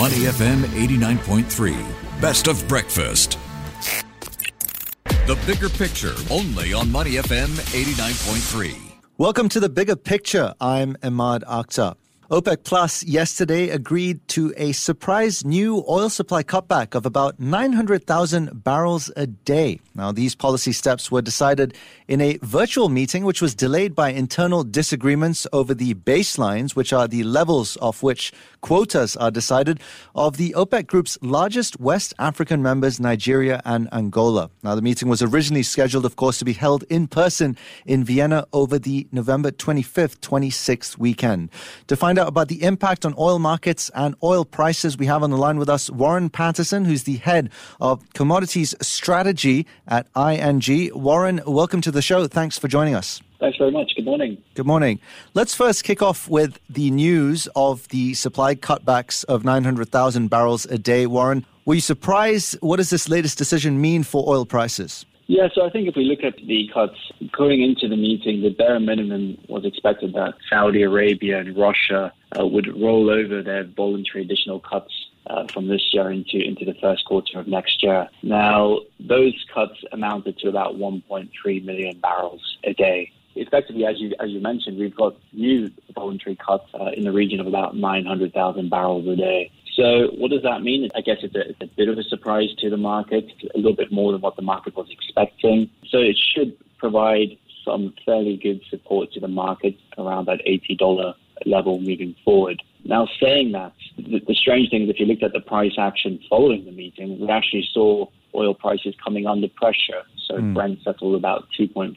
Money FM 89.3. Best of breakfast. The bigger picture only on Money FM 89.3. Welcome to the bigger picture. I'm Emaad Akhtar. OPEC Plus yesterday agreed to a surprise new oil supply cutback of about 900,000 barrels a day. Now, these policy steps were decided in a virtual meeting, which was delayed by internal disagreements over the baselines, which are the levels of which quotas are decided, of the OPEC group's largest West African members, Nigeria and Angola. Now, the meeting was originally scheduled, of course, to be held in person in Vienna over the November 25th, 26th weekend. To find out about the impact on oil markets and oil prices, we have on the line with us Warren Patterson, who's the head of commodities strategy at ING. Warren, welcome to the show. Thanks for joining us. Thanks very much. Good morning. Good morning. Let's first kick off with the news of the supply cutbacks of 900,000 barrels a day. Warren, were you surprised? What does this latest decision mean for oil prices? Yeah, so I think if we look at the cuts going into the meeting, the bare minimum was expected that Saudi Arabia and Russia uh, would roll over their voluntary additional cuts uh, from this year into into the first quarter of next year. Now, those cuts amounted to about 1.3 million barrels a day. Effectively, as you as you mentioned, we've got new voluntary cuts uh, in the region of about 900,000 barrels a day. So what does that mean? I guess it's a, it's a bit of a surprise to the market, a little bit more than what the market was expecting. So it should provide some fairly good support to the market around that $80 level moving forward. Now, saying that, the, the strange thing is if you looked at the price action following the meeting, we actually saw oil prices coming under pressure. So mm. Brent settled about 2.4%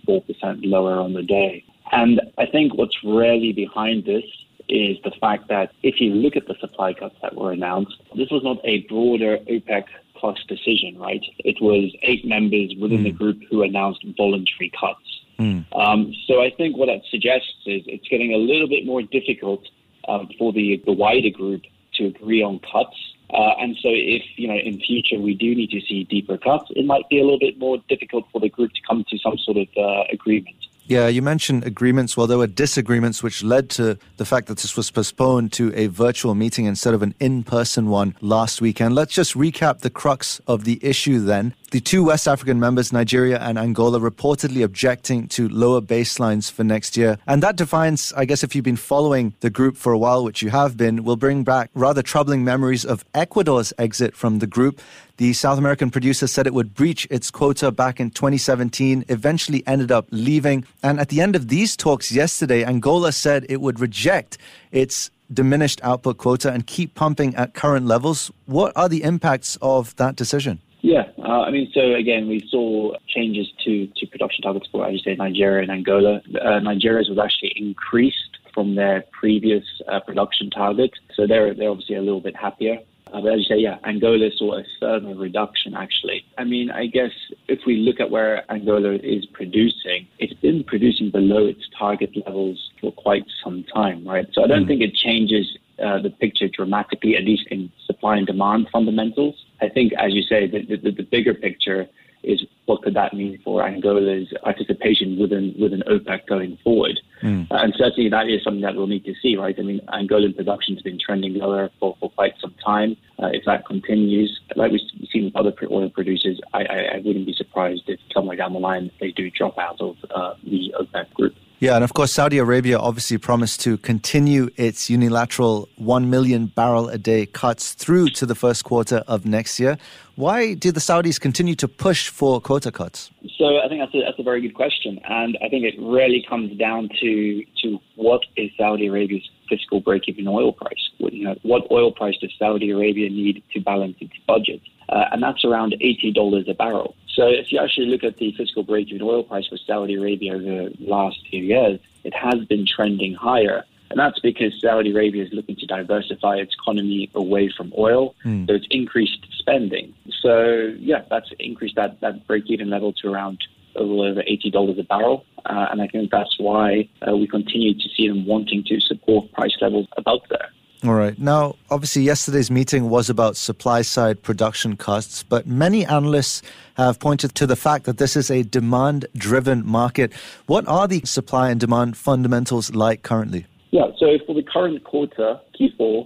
lower on the day. And I think what's really behind this is the fact that if you look at the supply cuts that were announced, this was not a broader OPEC plus decision, right? It was eight members within mm. the group who announced voluntary cuts. Mm. Um, so I think what that suggests is it's getting a little bit more difficult um, for the, the wider group to agree on cuts. Uh, and so if, you know, in future we do need to see deeper cuts, it might be a little bit more difficult for the group to come to some sort of uh, agreement. Yeah, you mentioned agreements. Well, there were disagreements which led to the fact that this was postponed to a virtual meeting instead of an in person one last weekend. Let's just recap the crux of the issue then. The two West African members, Nigeria and Angola, reportedly objecting to lower baselines for next year. And that defines, I guess, if you've been following the group for a while, which you have been, will bring back rather troubling memories of Ecuador's exit from the group. The South American producer said it would breach its quota back in 2017, eventually ended up leaving. And at the end of these talks yesterday, Angola said it would reject its diminished output quota and keep pumping at current levels. What are the impacts of that decision? Yeah, uh, I mean, so again, we saw changes to, to production targets for, as you say, Nigeria and Angola. Uh, Nigeria's was actually increased from their previous uh, production target, so they're they're obviously a little bit happier. Uh, but as you say, yeah, Angola saw a further reduction actually. I mean, I guess if we look at where Angola is producing, it's been producing below its target levels for quite some time, right? So I don't mm. think it changes uh, the picture dramatically, at least in supply and demand fundamentals. I think, as you say, the, the, the bigger picture is what could that mean for Angola's participation within within OPEC going forward? Mm. And certainly that is something that we'll need to see, right? I mean, Angolan production has been trending lower for, for quite some time. Uh, if that continues, like we've seen with other oil producers, I, I, I, wouldn't be surprised if somewhere down the line they do drop out of uh, the OPEC group. Yeah, and of course, Saudi Arabia obviously promised to continue its unilateral 1 million barrel a day cuts through to the first quarter of next year. Why do the Saudis continue to push for quota cuts? So I think that's a, that's a very good question. And I think it really comes down to, to what is Saudi Arabia's fiscal break-even oil price? What, you know, what oil price does Saudi Arabia need to balance its budget? Uh, and that's around $80 a barrel. So if you actually look at the fiscal break-even oil price for Saudi Arabia over the last few years, it has been trending higher. And that's because Saudi Arabia is looking to diversify its economy away from oil. Mm. So it's increased spending. So, yeah, that's increased that, that break even level to around a little over $80 a barrel. Uh, and I think that's why uh, we continue to see them wanting to support price levels above there. All right. Now, obviously, yesterday's meeting was about supply side production costs, but many analysts have pointed to the fact that this is a demand driven market. What are the supply and demand fundamentals like currently? Yeah, so for the current quarter, Q4,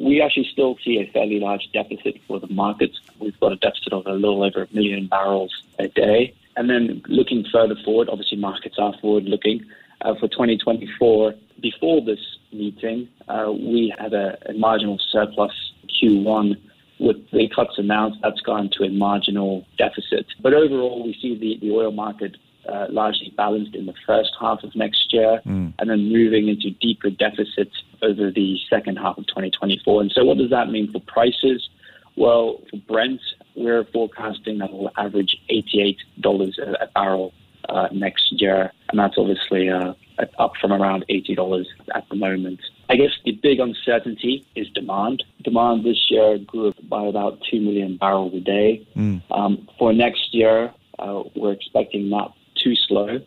we actually still see a fairly large deficit for the market. We've got a deficit of a little over a million barrels a day. And then looking further forward, obviously markets are forward looking. Uh, for 2024, before this meeting, uh, we had a, a marginal surplus Q1 with the cuts announced, that's gone to a marginal deficit. But overall, we see the, the oil market uh, largely balanced in the first half of next year mm. and then moving into deeper deficits over the second half of 2024. And so, what does that mean for prices? Well, for Brent, we're forecasting that will average $88 a, barrel uh, next year, and that's obviously uh, up from around $80 at the moment. I guess the big uncertainty is demand. Demand this year grew by about 2 million barrels a day. Mm. Um, for next year, uh, we're expecting that to slow.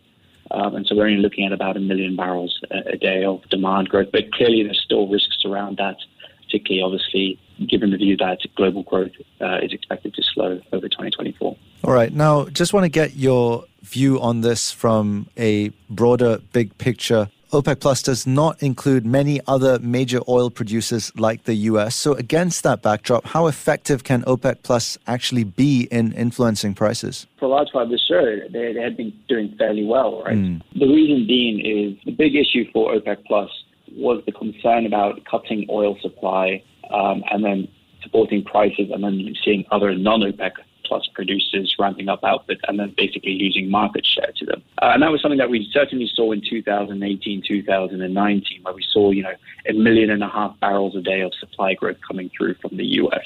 Um, and so we're only looking at about a million barrels a, a day of demand growth. But clearly, there's still risks around that, particularly, obviously, given the view that global growth uh, is expected to slow over 2024. All right. Now, just want to get your view on this from a broader, big picture. OPEC Plus does not include many other major oil producers like the US. So, against that backdrop, how effective can OPEC Plus actually be in influencing prices? For a large part of this year, they, they had been doing fairly well, right? Mm. The reason being is the big issue for OPEC Plus was the concern about cutting oil supply um, and then supporting prices and then seeing other non OPEC plus producers ramping up output and then basically losing market share to them. Uh, and that was something that we certainly saw in 2018, 2019, where we saw, you know, a million and a half barrels a day of supply growth coming through from the U.S.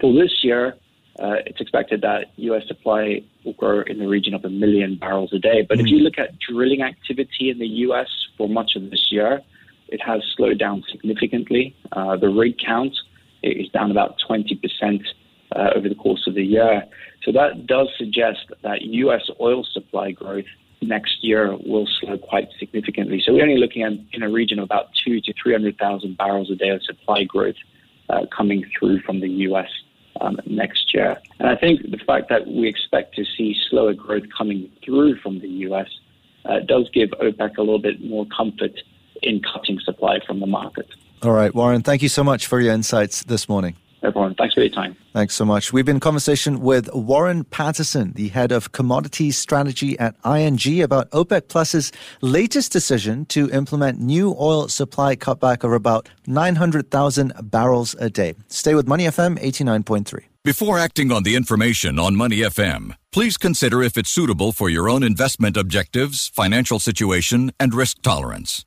For this year, uh, it's expected that U.S. supply will grow in the region of a million barrels a day. But mm. if you look at drilling activity in the U.S. for much of this year, it has slowed down significantly. Uh, the rig count is down about 20 percent uh, over the course of the year. So that does suggest that U.S. oil supply growth next year will slow quite significantly. So we're only looking at in a region of about two to 300,000 barrels a day of supply growth uh, coming through from the U.S. Um, next year. And I think the fact that we expect to see slower growth coming through from the U.S. Uh, does give OPEC a little bit more comfort in cutting supply from the market. All right, Warren, thank you so much for your insights this morning everyone. Thanks for your time. Thanks so much. We've been in conversation with Warren Patterson, the head of commodities strategy at ING, about OPEC Plus's latest decision to implement new oil supply cutback of about 900,000 barrels a day. Stay with Money FM 89.3. Before acting on the information on Money FM, please consider if it's suitable for your own investment objectives, financial situation, and risk tolerance.